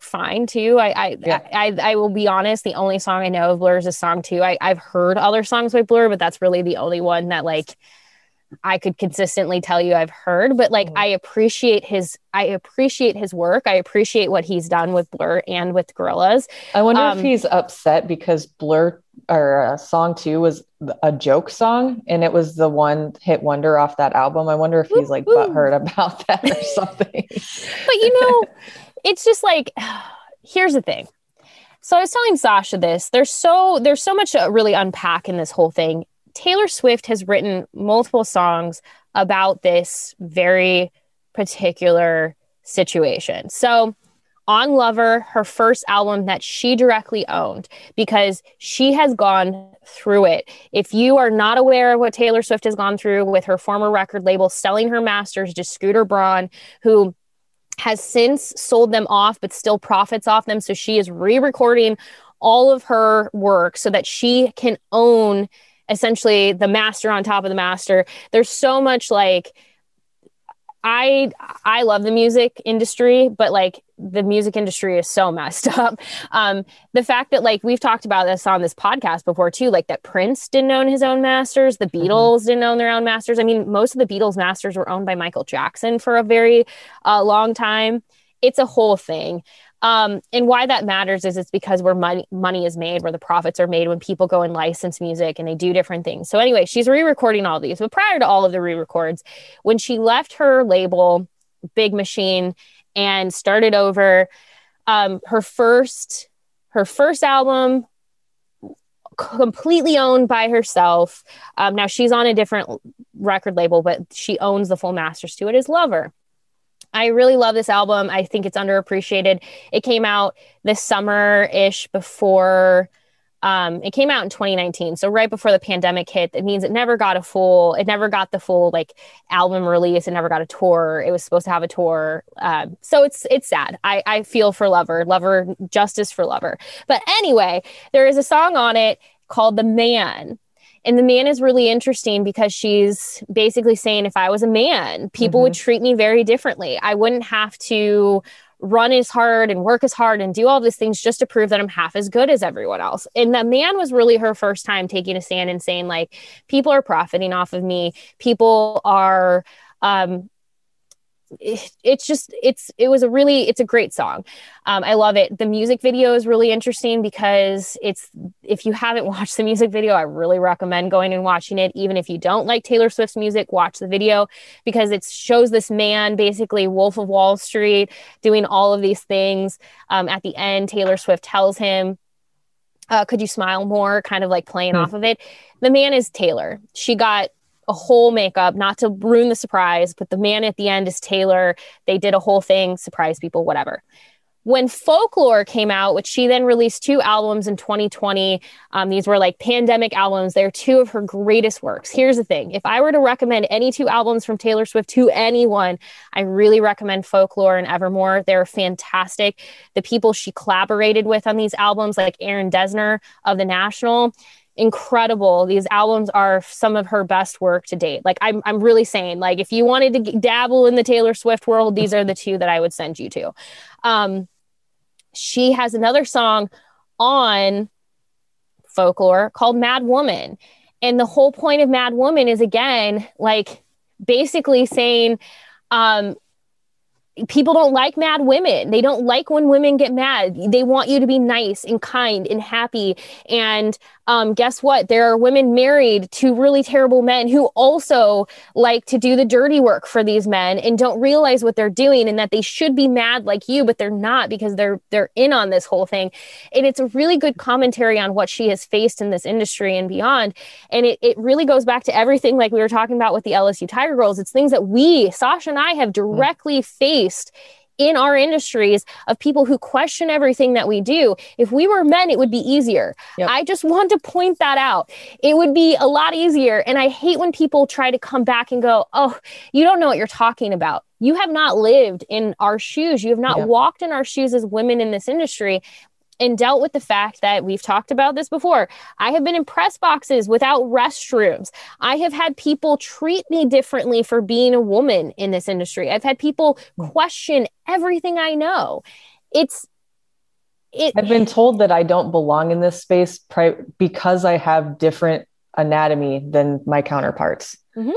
fine too. I I, yeah. I, I, I will be honest. The only song I know of Blur is a song too. I I've heard other songs by Blur, but that's really the only one that like I could consistently tell you I've heard. But like mm-hmm. I appreciate his I appreciate his work. I appreciate what he's done with Blur and with Gorillaz. I wonder um, if he's upset because Blur or uh, song two was a joke song and it was the one hit wonder off that album. I wonder if he's like butthurt about that or something. but you know it's just like here's the thing. So i was telling sasha this there's so there's so much to really unpack in this whole thing. Taylor swift has written multiple songs about this very particular situation. So on Lover, her first album that she directly owned, because she has gone through it. If you are not aware of what Taylor Swift has gone through with her former record label selling her masters to Scooter Braun, who has since sold them off, but still profits off them. So she is re recording all of her work so that she can own essentially the master on top of the master. There's so much like, I I love the music industry, but like the music industry is so messed up. Um, the fact that like we've talked about this on this podcast before too, like that Prince didn't own his own masters, the mm-hmm. Beatles mm-hmm. didn't own their own masters. I mean, most of the Beatles masters were owned by Michael Jackson for a very uh, long time. It's a whole thing. Um, and why that matters is it's because where money money is made, where the profits are made when people go and license music and they do different things. So anyway, she's re-recording all these. But prior to all of the re-records, when she left her label, Big Machine, and started over, um, her first her first album completely owned by herself. Um, now she's on a different record label, but she owns the full masters to it, is Lover. I really love this album. I think it's underappreciated. It came out this summer ish before um, it came out in 2019 so right before the pandemic hit. It means it never got a full it never got the full like album release. It never got a tour. It was supposed to have a tour uh, so it's it's sad. I, I feel for lover lover justice for lover. But anyway there is a song on it called the man and the man is really interesting because she's basically saying if I was a man, people mm-hmm. would treat me very differently. I wouldn't have to run as hard and work as hard and do all these things just to prove that I'm half as good as everyone else. And the man was really her first time taking a stand and saying, like, people are profiting off of me. People are um, it's just it's it was a really it's a great song. Um, i love it. The music video is really interesting because it's if you haven't watched the music video i really recommend going and watching it. Even if you don't like taylor swift's music watch the video because it shows this man basically wolf of wall street doing all of these things. Um, at the end taylor swift tells him uh, could you smile more? kind of like playing hmm. off of it. The man is taylor. She got a whole makeup, not to ruin the surprise, but the man at the end is Taylor. They did a whole thing, surprise people, whatever. When Folklore came out, which she then released two albums in 2020, um, these were like pandemic albums. They're two of her greatest works. Here's the thing if I were to recommend any two albums from Taylor Swift to anyone, I really recommend Folklore and Evermore. They're fantastic. The people she collaborated with on these albums, like Aaron Dessner of The National, incredible. These albums are some of her best work to date. Like I'm I'm really saying like if you wanted to dabble in the Taylor Swift world, these are the two that I would send you to. Um she has another song on folklore called Mad Woman. And the whole point of Mad Woman is again like basically saying um people don't like mad women. They don't like when women get mad. They want you to be nice and kind and happy. And um, guess what? There are women married to really terrible men who also like to do the dirty work for these men and don't realize what they're doing and that they should be mad like you, but they're not because they're they're in on this whole thing. And it's a really good commentary on what she has faced in this industry and beyond. And it, it really goes back to everything like we were talking about with the LSU Tiger Girls. It's things that we, Sasha and I, have directly mm. faced in our industries of people who question everything that we do. If we were men, it would be easier. Yep. I just want to point that out. It would be a lot easier. And I hate when people try to come back and go, oh, you don't know what you're talking about. You have not lived in our shoes. You have not yep. walked in our shoes as women in this industry and dealt with the fact that we've talked about this before. I have been in press boxes without restrooms. I have had people treat me differently for being a woman in this industry. I've had people question everything I know. It's it, I've been told that I don't belong in this space pri- because I have different anatomy than my counterparts. Mm-hmm.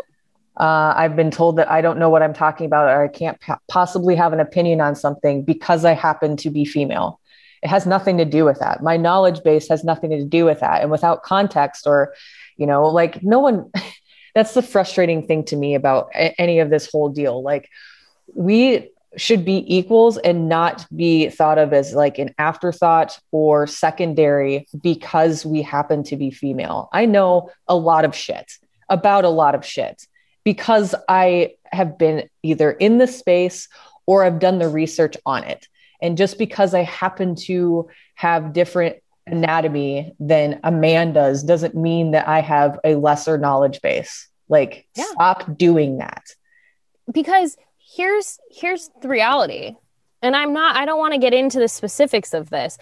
Uh, I've been told that I don't know what I'm talking about or I can't possibly have an opinion on something because I happen to be female. It has nothing to do with that. My knowledge base has nothing to do with that. And without context or, you know, like no one, that's the frustrating thing to me about any of this whole deal. Like we should be equals and not be thought of as like an afterthought or secondary because we happen to be female. I know a lot of shit about a lot of shit because I have been either in the space or I've done the research on it. And just because I happen to have different anatomy than a man does doesn't mean that I have a lesser knowledge base. Like yeah. stop doing that. Because here's here's the reality. And I'm not I don't want to get into the specifics of this.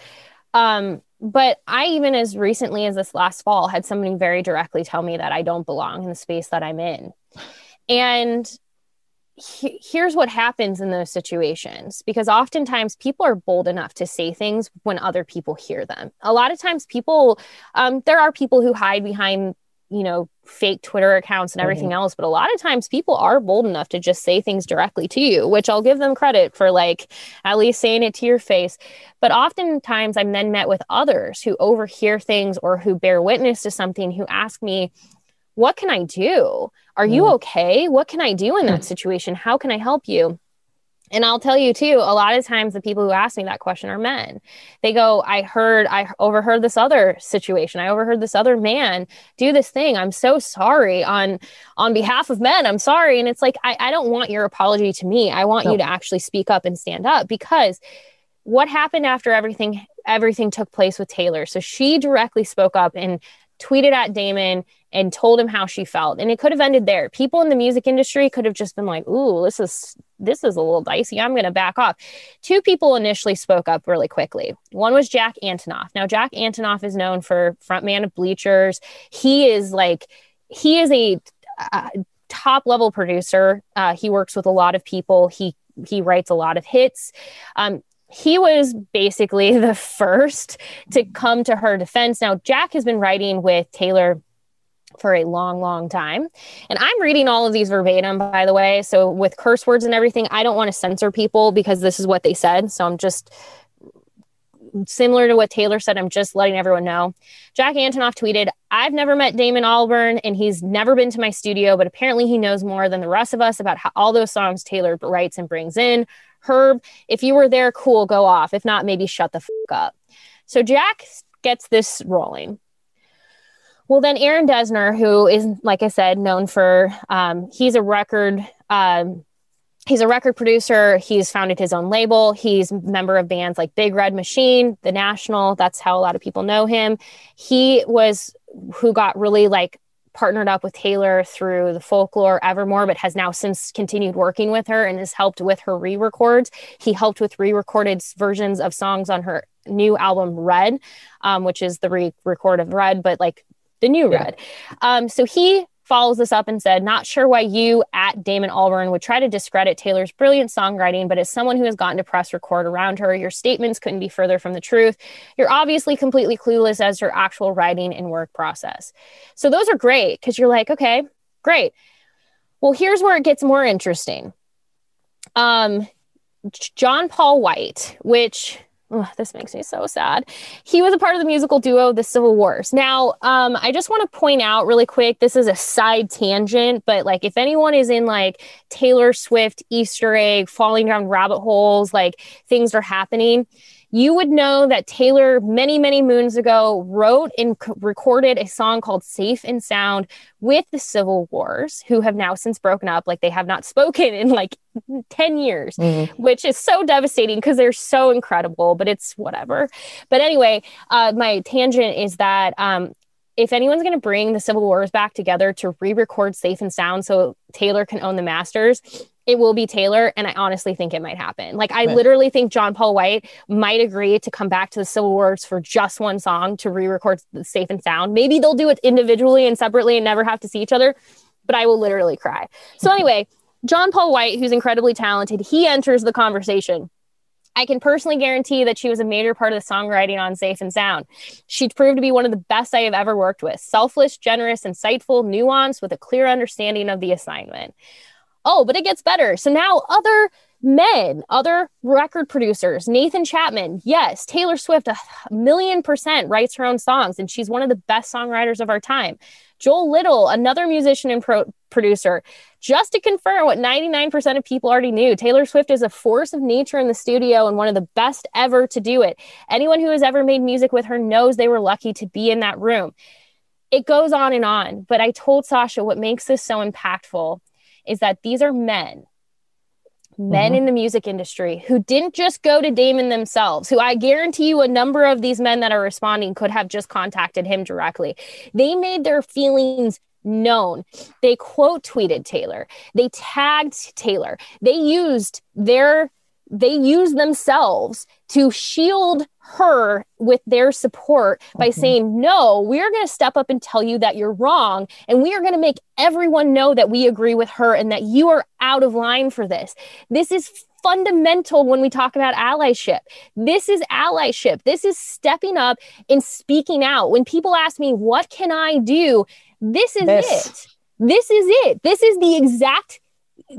Um but I even as recently as this last fall had somebody very directly tell me that I don't belong in the space that I'm in. And he, here's what happens in those situations because oftentimes people are bold enough to say things when other people hear them. A lot of times, people, um, there are people who hide behind, you know, fake Twitter accounts and everything mm-hmm. else, but a lot of times people are bold enough to just say things directly to you, which I'll give them credit for, like at least saying it to your face. But oftentimes, I'm then met with others who overhear things or who bear witness to something who ask me, what can I do? Are you mm. okay? What can I do in that mm. situation? How can I help you? And I'll tell you too, a lot of times the people who ask me that question are men. They go, I heard, I overheard this other situation. I overheard this other man do this thing. I'm so sorry on on behalf of men. I'm sorry. And it's like, I, I don't want your apology to me. I want you to actually speak up and stand up because what happened after everything everything took place with Taylor. So she directly spoke up and tweeted at Damon and told him how she felt. And it could have ended there. People in the music industry could have just been like, "Ooh, this is this is a little dicey. I'm going to back off." Two people initially spoke up really quickly. One was Jack Antonoff. Now Jack Antonoff is known for frontman of Bleachers. He is like he is a uh, top level producer. Uh, he works with a lot of people. He he writes a lot of hits. Um, he was basically the first to come to her defense. Now, Jack has been writing with Taylor for a long, long time. And I'm reading all of these verbatim, by the way. So, with curse words and everything, I don't want to censor people because this is what they said. So, I'm just similar to what Taylor said. I'm just letting everyone know. Jack Antonoff tweeted, I've never met Damon Albarn and he's never been to my studio, but apparently he knows more than the rest of us about how all those songs Taylor writes and brings in. Herb, if you were there, cool, go off. If not, maybe shut the fuck up. So Jack gets this rolling. Well, then Aaron Dessner, who is, like I said, known for, um, he's a record, um, he's a record producer. He's founded his own label. He's member of bands like Big Red Machine, The National. That's how a lot of people know him. He was who got really like partnered up with Taylor through the folklore Evermore, but has now since continued working with her and has helped with her re records. He helped with re recorded versions of songs on her new album Red, um, which is the re record of Red, but like the new yeah. Red. Um, so he follows this up and said, Not sure why you at Damon Albarn would try to discredit Taylor's brilliant songwriting, but as someone who has gotten to press record around her, your statements couldn't be further from the truth. You're obviously completely clueless as her actual writing and work process. So those are great because you're like, okay, great. Well, here's where it gets more interesting. Um, John Paul White, which Oh, this makes me so sad. He was a part of the musical duo The Civil Wars. Now, um, I just want to point out really quick this is a side tangent, but like if anyone is in like Taylor Swift Easter egg, falling down rabbit holes, like things are happening, you would know that Taylor, many, many moons ago, wrote and c- recorded a song called Safe and Sound with the Civil Wars, who have now since broken up. Like they have not spoken in like 10 years, mm-hmm. which is so devastating because they're so incredible, but it's whatever. But anyway, uh, my tangent is that um, if anyone's going to bring the Civil Wars back together to re record Safe and Sound so Taylor can own the masters, it will be Taylor. And I honestly think it might happen. Like, I right. literally think John Paul White might agree to come back to the Civil Wars for just one song to re record Safe and Sound. Maybe they'll do it individually and separately and never have to see each other, but I will literally cry. So, anyway, John Paul White, who's incredibly talented, he enters the conversation. I can personally guarantee that she was a major part of the songwriting on Safe and Sound. She proved to be one of the best I have ever worked with selfless, generous, insightful, nuanced, with a clear understanding of the assignment. Oh, but it gets better. So now other men, other record producers, Nathan Chapman, yes, Taylor Swift, a million percent writes her own songs, and she's one of the best songwriters of our time. Joel Little, another musician and pro- producer, just to confirm what 99% of people already knew Taylor Swift is a force of nature in the studio and one of the best ever to do it. Anyone who has ever made music with her knows they were lucky to be in that room. It goes on and on, but I told Sasha what makes this so impactful is that these are men men mm-hmm. in the music industry who didn't just go to Damon themselves, who I guarantee you a number of these men that are responding could have just contacted him directly. They made their feelings known. They quote tweeted Taylor. They tagged Taylor. They used their they use themselves to shield her with their support by mm-hmm. saying, No, we're going to step up and tell you that you're wrong. And we are going to make everyone know that we agree with her and that you are out of line for this. This is fundamental when we talk about allyship. This is allyship. This is stepping up and speaking out. When people ask me, What can I do? This is this. it. This is it. This is the exact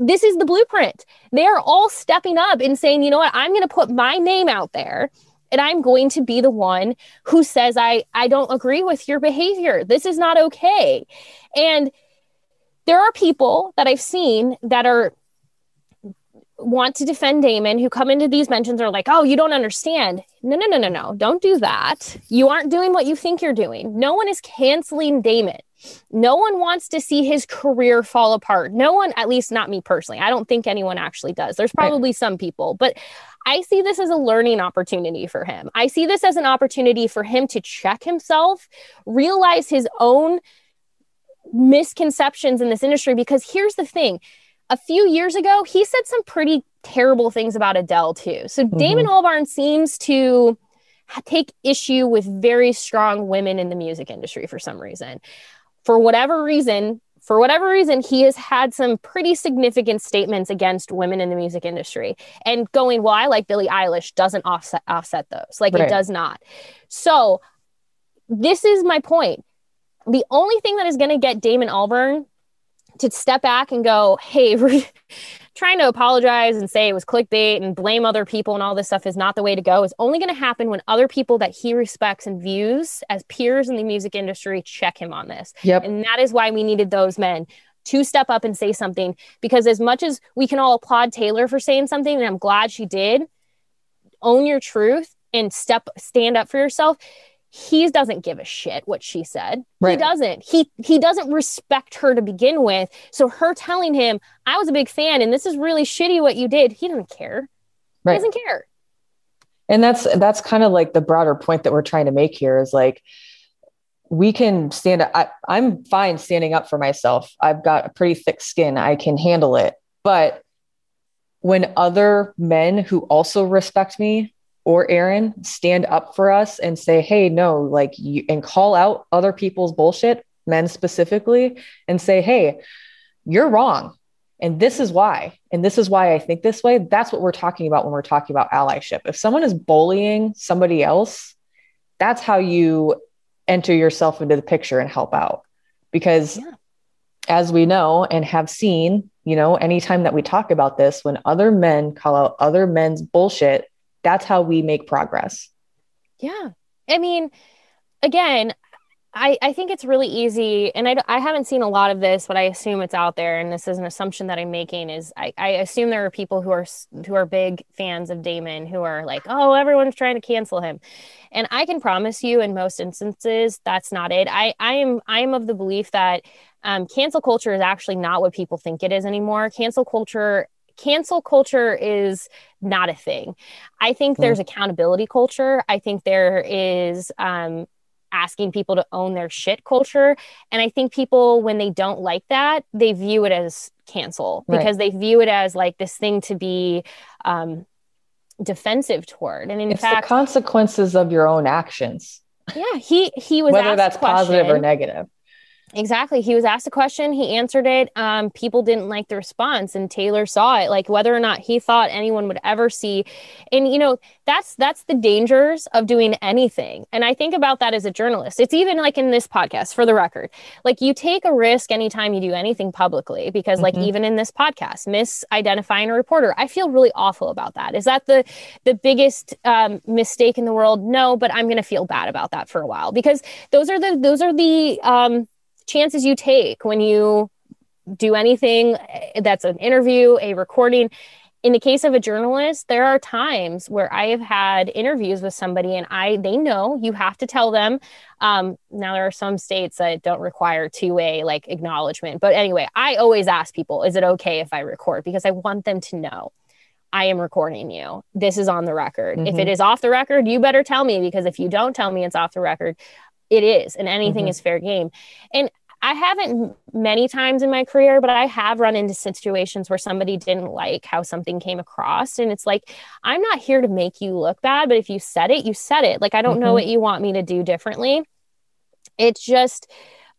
this is the blueprint. They are all stepping up and saying, you know what, I'm going to put my name out there and I'm going to be the one who says I I don't agree with your behavior. This is not okay. And there are people that I've seen that are want to defend Damon who come into these mentions are like, oh, you don't understand. No, no, no, no, no. Don't do that. You aren't doing what you think you're doing. No one is canceling Damon. No one wants to see his career fall apart. No one, at least not me personally. I don't think anyone actually does. There's probably right. some people, but I see this as a learning opportunity for him. I see this as an opportunity for him to check himself, realize his own misconceptions in this industry. Because here's the thing a few years ago, he said some pretty terrible things about Adele, too. So mm-hmm. Damon Albarn seems to take issue with very strong women in the music industry for some reason. For whatever reason, for whatever reason, he has had some pretty significant statements against women in the music industry and going, well, I like Billie Eilish doesn't offset offset those. Like right. it does not. So this is my point. The only thing that is going to get Damon Albarn to step back and go, hey, trying to apologize and say it was clickbait and blame other people and all this stuff is not the way to go is only going to happen when other people that he respects and views as peers in the music industry check him on this. Yep. And that is why we needed those men to step up and say something because as much as we can all applaud Taylor for saying something and I'm glad she did, own your truth and step stand up for yourself he doesn't give a shit what she said. Right. He doesn't. He he doesn't respect her to begin with. So her telling him, "I was a big fan and this is really shitty what you did." He doesn't care. Right. He doesn't care. And that's that's kind of like the broader point that we're trying to make here is like we can stand up. I, I'm fine standing up for myself. I've got a pretty thick skin. I can handle it. But when other men who also respect me or Erin stand up for us and say, hey, no, like you, and call out other people's bullshit, men specifically, and say, hey, you're wrong. And this is why. And this is why I think this way. That's what we're talking about when we're talking about allyship. If someone is bullying somebody else, that's how you enter yourself into the picture and help out. Because yeah. as we know and have seen, you know, anytime that we talk about this, when other men call out other men's bullshit, that's how we make progress. Yeah. I mean, again, I, I think it's really easy, and I, I haven't seen a lot of this, but I assume it's out there. And this is an assumption that I'm making is I, I assume there are people who are who are big fans of Damon who are like, oh, everyone's trying to cancel him, and I can promise you, in most instances, that's not it. I I am I am of the belief that um, cancel culture is actually not what people think it is anymore. Cancel culture cancel culture is not a thing. I think there's mm. accountability culture. I think there is um, asking people to own their shit culture. And I think people, when they don't like that, they view it as cancel right. because they view it as like this thing to be um, defensive toward. And in it's fact, the consequences of your own actions. Yeah, he he was whether that's positive or negative. Exactly. He was asked a question, he answered it. Um, people didn't like the response, and Taylor saw it, like whether or not he thought anyone would ever see. And you know, that's that's the dangers of doing anything. And I think about that as a journalist. It's even like in this podcast, for the record, like you take a risk anytime you do anything publicly, because mm-hmm. like even in this podcast, misidentifying a reporter, I feel really awful about that. Is that the the biggest um, mistake in the world? No, but I'm going to feel bad about that for a while because those are the those are the um, chances you take when you do anything eh, that's an interview, a recording. In the case of a journalist, there are times where I have had interviews with somebody and I they know you have to tell them. Um, now there are some states that don't require two-way like acknowledgement. But anyway, I always ask people, is it okay if I record? Because I want them to know. I am recording you. This is on the record. Mm-hmm. If it mm-hmm. off the record, you better tell me because if you don't tell me it's off the record, it is and anything mm-hmm. is fair game and I haven't many times in my career, but I have run into situations where somebody didn't like how something came across. And it's like, I'm not here to make you look bad, but if you said it, you said it. Like, I don't mm-hmm. know what you want me to do differently. It's just,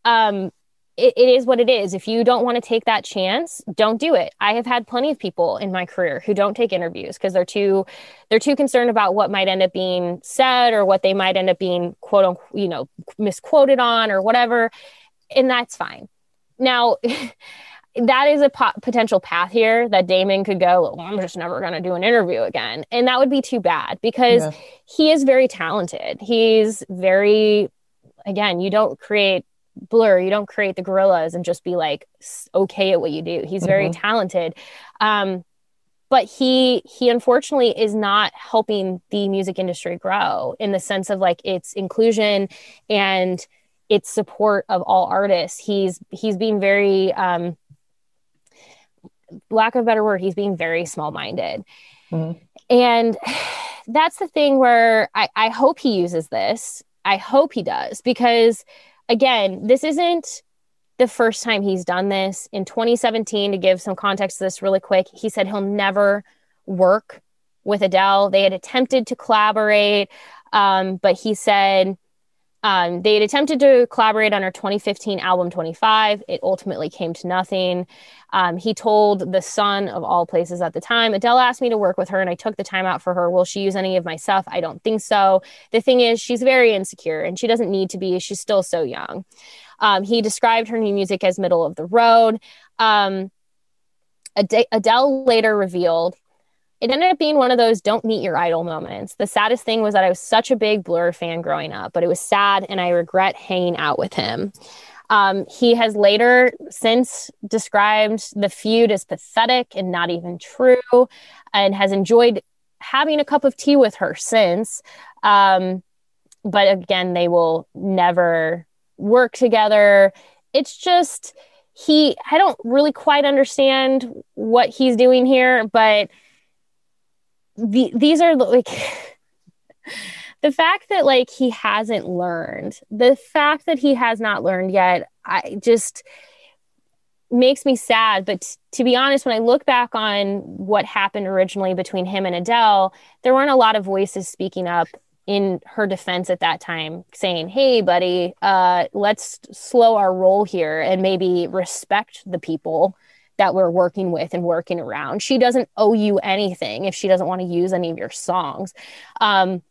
um, it, it is what it is. If you don't want to take that chance, don't do it. I have had plenty of people in my career who don't take interviews because they're too they're too concerned about what might end up being said or what they might end up being quote unquote, you know, misquoted on or whatever and that's fine. Now, that is a po- potential path here that Damon could go, well, I'm just never going to do an interview again. And that would be too bad because yeah. he is very talented. He's very, again, you don't create blur, you don't create the Gorillaz and just be like okay at what you do. He's very mm-hmm. talented. Um, but he he unfortunately is not helping the music industry grow in the sense of like its inclusion and its support of all artists he's he's being very um lack of a better word he's being very small minded mm-hmm. and that's the thing where I, I hope he uses this i hope he does because again this isn't the first time he's done this. In 2017 to give some context to this really quick he said he'll never work with adele. They had attempted to collaborate um, but he said um, they had attempted to collaborate on her 2015 album 25 it ultimately came to nothing. Um, he told the Sun of all places at the time adele asked me to work with her and i took the time out for her. Will she use any of my stuff? I don't think so. The thing is she's very insecure and she doesn't need to be. She's still so young. Um, he described her new music as middle of the road. Um, Ad- Adele later revealed it ended up being one of those don't meet your idol moments. The saddest thing was that I was such a big Blur fan growing up, but it was sad and I regret hanging out with him. Um, he has later since described the feud as pathetic and not even true and has enjoyed having a cup of tea with her since. Um, but again, they will never work together. It's just he I don't really quite understand what he's doing here, but the, these are like the fact that like he hasn't learned, the fact that he has not learned yet, I just makes me sad. But t- to be honest, when I look back on what happened originally between him and Adele, there weren't a lot of voices speaking up in her defense at that time saying hey buddy uh, let's slow our roll here and maybe respect the people that we're working with and working around. She doesn't owe you anything if she doesn't want to use any of your songs. Um,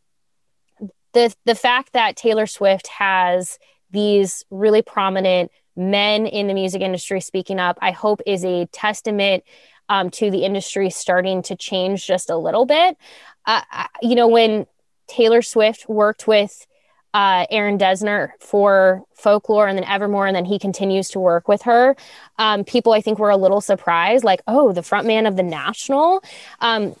the the fact that taylor swift has these really prominent men in the music industry speaking up i hope is a testament um, to the industry starting to change just a little bit. Uh, you know when Taylor Swift worked with uh, Aaron Dessner for folklore and then Evermore, and then he continues to work with her. Um, people, I think, were a little surprised, like, oh, the frontman of the National. Um,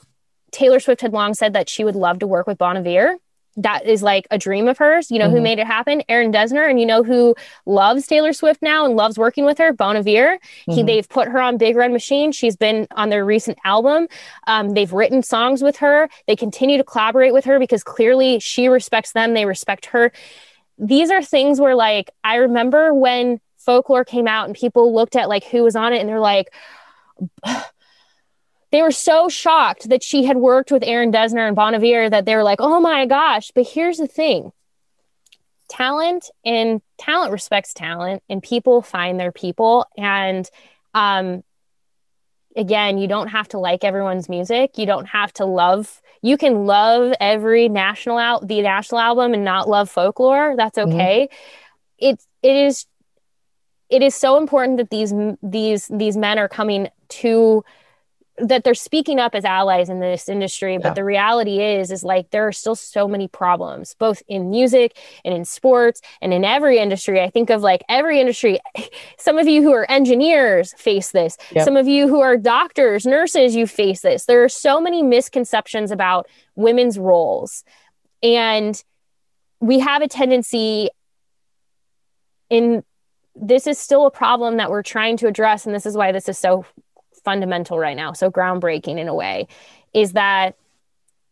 Taylor Swift had long said that she would love to work with Bon Iver that is like a dream of hers. You know mm-hmm. who made it happen? Aaron Dessner. And you know who loves Taylor Swift now and loves working with her? Bon Iver. Mm-hmm. He, they've put her on Big Red Machine. She's been on their recent album. Um, they've written songs with her. They continue to collaborate with her because clearly she respects them. They respect her. These are things where, like, I remember when folklore came out and people looked at like who was on it and they're like, they were so shocked that she had worked with Aaron Dessner and Bon Iver that they were like, oh my gosh. But here's the thing talent and talent respects talent, and people find their people. And um, again, you don't have to like everyone's music. You don't have to love. You can love every national out the national album and not love folklore. That's mm-hmm. okay. Mm-hmm. It's it is it is so important that these these these men are coming to that they're speaking up as allies in this industry but yeah. the reality is is like there are still so many problems both in music and in sports and in every industry i think of like every industry some of you who are engineers face this yep. some of you who are doctors nurses you face this there are so many misconceptions about women's roles and we have a tendency in this is still a problem that we're trying to address and this is why this is so fundamental right now, so groundbreaking in a way, is that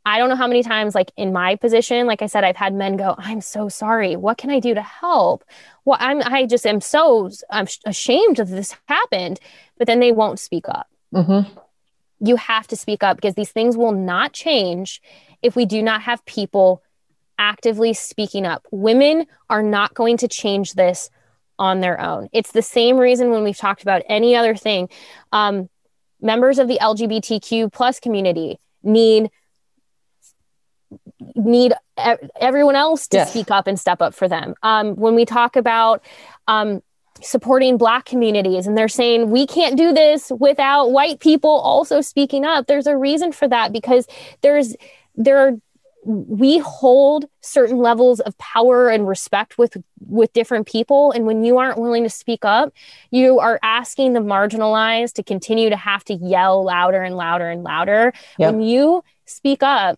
I don't know how many times, like in my position, like I said, I've had men go, I'm so sorry. What can I do to help? Well, I'm, I just am so I'm ashamed that this happened, but then they won't speak up. Mm-hmm. You have to speak up because these things will not change if we do not have people actively speaking up. Women are not going to change this on their own. It's the same reason when we've talked about any other thing. Um, members of the LGBTQ plus community need need everyone else to yes. speak up and step up for them. Um, when we talk about um, supporting Black communities, and they're saying we can't do this without white people also speaking up. There's a reason for that because there's there are we hold certain levels of power and respect with with different people and when you aren't willing to speak up you are asking the marginalized to continue to have to yell louder and louder and louder Yep. when you speak up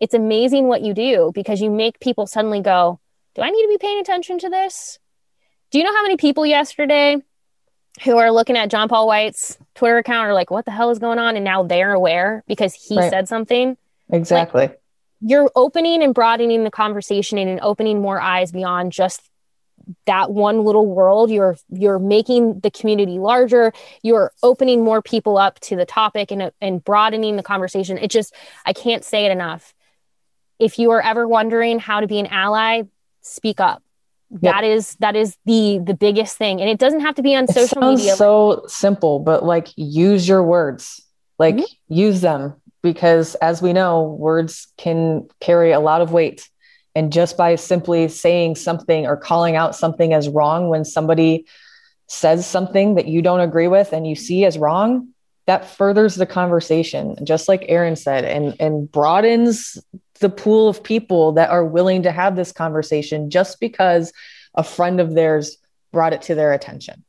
it's amazing what you do because you make people suddenly go do i need to be paying attention to this do you know how many people yesterday who are looking at john paul white's twitter account are like what the hell is going on and now they're aware because he Right. said something Exactly. You're opening and broadening the conversation and opening more eyes beyond just that one little world. You're you're making the community larger. You're opening more people up to the topic and and broadening the conversation. It just i can't say it enough. If you are ever wondering how to be an ally speak up. Yep. that is that is the the biggest thing. And it doesn't have to be on It social media. so simple, but like use your words, like Mhm. use them because as we know, words can carry a lot of weight. And just by simply saying something or calling out something as wrong when somebody says something that you don't agree with and you see as wrong, that furthers the conversation, just like Erin said, and, and broadens the pool of people that are willing to have this conversation just because a friend of theirs brought it to their attention.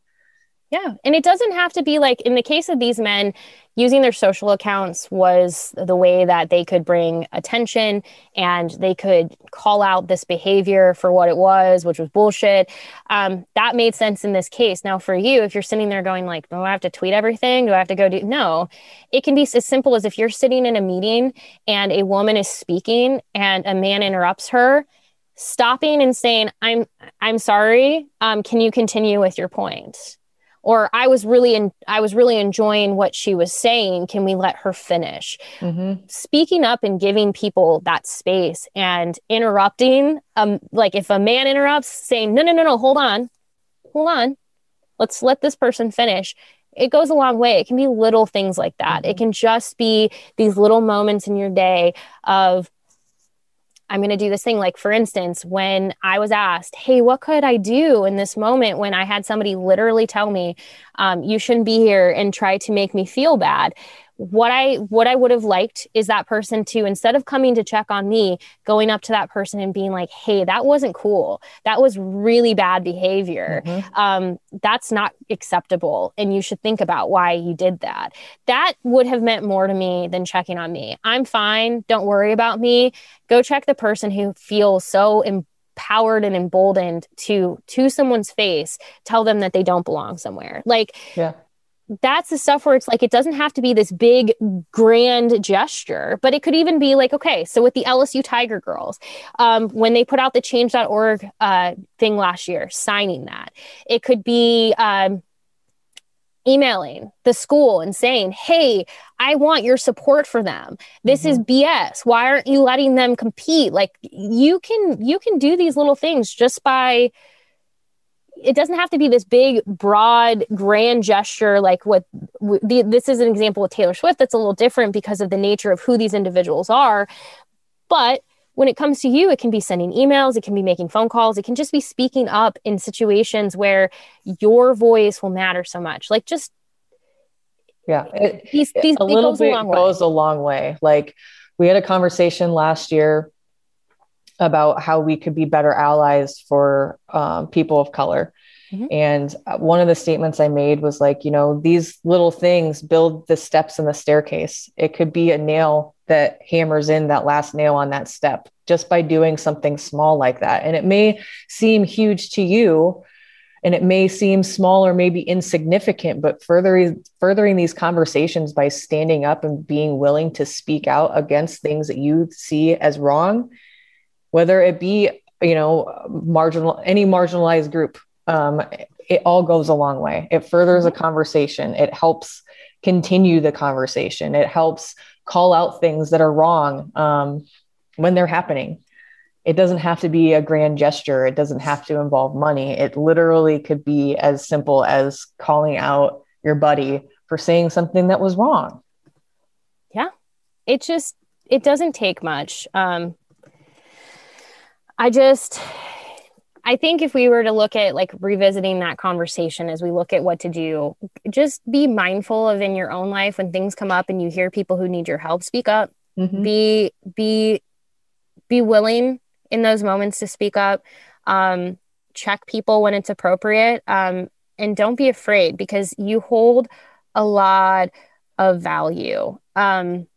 Yeah. And it doesn't have to be like in the case of these men, using their social accounts was the way that they could bring attention and they could call out this behavior for what it was, which was bullshit. Um, that made sense in this case. Now, for you, if you're sitting there going, like, do I have to tweet everything? Do I have to go do? No. It can be as simple as if you're sitting in a meeting and a woman is speaking and a man interrupts her stopping and saying i'm i'm sorry um, can you continue with your point or i was really in i was really enjoying what she was saying. Can we let her finish? Mm-hmm. speaking up and giving people that space and interrupting um like if a man interrupts saying no no no no hold on hold on. Let's let this person finish. It goes a long way. It can be little things like that. It can just be these little moments in your day of I'm going to do this thing. Like, for instance, when I was asked, Hey, what could I do in this moment when I had somebody literally tell me, um, you shouldn't be here and try to make me feel bad? What I what I would have liked is that person to instead of coming to check on me, going up to that person and being like, "Hey, that wasn't cool. That was really bad behavior. Um, that's not acceptable, and you should think about why you did that." That would have meant more to me than checking on me. I'm fine. Don't worry about me go check the person who feels so empowered and emboldened to to someone's face tell them that they don't belong somewhere like Yeah. That's the stuff where it's like it doesn't have to be this big grand gesture but it could even be like okay so with the lsu tiger girls um, when they put out the change.org uh, thing last year signing that it could be um, emailing the school and saying hey i want your support for them. This is bs why aren't you letting them compete? Like you can you can do these little things just by it doesn't have to be this big broad grand gesture like what w- the, this is an example with taylor swift that's a little different because of the nature of who these individuals are but when it comes to you it can be sending emails it can be making phone calls it can just be speaking up in situations where your voice will matter so much like just Yeah. It, these these a little goes bit a long way goes a long way. Like we had a conversation last year about how we could be better allies for um, people of color. Mhm. And uh, one of the statements I made was like, you know, these little things build the steps in the staircase. It could be a nail that hammers in that last nail on that step just by doing something small like that. And it may seem huge to you, and it may seem small or maybe insignificant but furthering furthering these conversations by standing up and being willing to speak out against things that you see as wrong whether it be you know marginal any marginalized group um, it all goes a long way it furthers a conversation it helps continue the conversation it helps call out things that are wrong um, when they're happening it doesn't have to be a grand gesture. It doesn't have to involve money. It literally could be as simple as calling out your buddy for saying something that was wrong. Yeah. It just it doesn't take much um i just i think if we were to look at like revisiting that conversation as we look at what to do just be mindful of in your own life when things come up and you hear people who need your help speak up Mhm. be be be willing in those moments to speak up. Um, check people when it's appropriate. Um, and don't be afraid because you hold a lot of value. Um,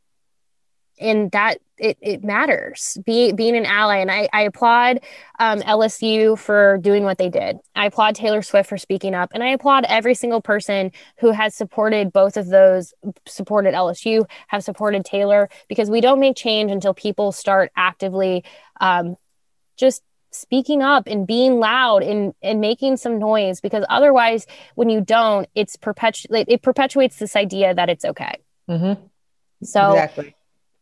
and that it, it matters be, being an ally and i, I applaud um, lsu for doing what they did i applaud taylor swift for speaking up and i applaud every single person who has supported both of those supported lsu have supported taylor because we don't make change until people start actively um, just speaking up and being loud and, and making some noise because otherwise when you don't it's perpetu- it perpetuates this idea that it's okay Mm-hmm. so Exactly.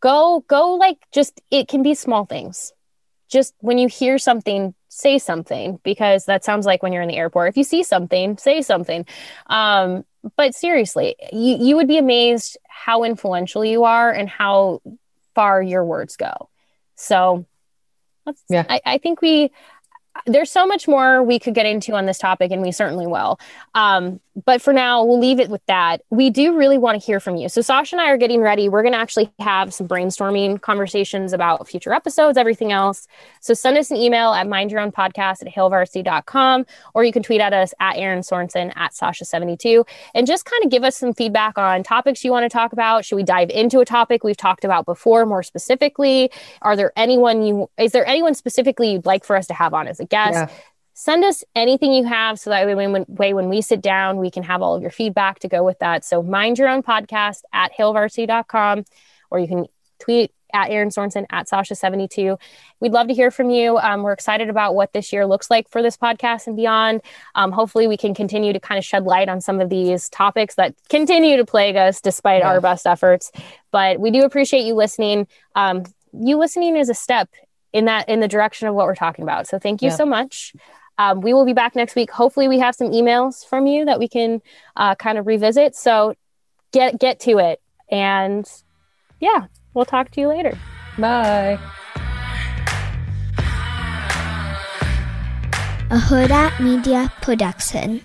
Go go like just it can be small things. Just when you hear something say something because that sounds like when you're in the airport. If you see something say something. Um, but seriously you, you would be amazed how influential you are and how far your words go. So let's Yeah. I, I think we there's so much more we could get into on this topic and we certainly will. Um, but for now we'll leave it with that. We do really want to hear from you. So sasha and i are getting ready. We're going to actually have some brainstorming conversations about future episodes everything else. So send us an email at mindyourownpodcast at hailvarsity.com or you can tweet at us at erin sorensen at sasha72 and just kind of give us some feedback on topics you want to talk about. Should we dive into a topic we've talked about before more specifically? Are there anyone you is there anyone specifically you'd like for us to have on as a guest? Yeah. Send us anything you have so that way when, when, way when we sit down we can have all of your feedback to go with that so mind your own podcast at hailvarsity.com or you can tweet at Erin Sorensen at Sasha72. We'd love to hear from you. Um, we're excited about what this year looks like for this podcast and beyond. Um, hopefully, we can continue to kind of shed light on some of these topics that continue to plague us despite Yeah. our best efforts. But we do appreciate you listening. Um, you listening is a step in that in the direction of what we're talking about. So thank you Yeah. so much. Um, we will be back next week. Hopefully, we have some emails from you that we can uh, kind of revisit. So get get to it, and yeah, we'll talk to you later. Bye. a Hurrdat Media Production.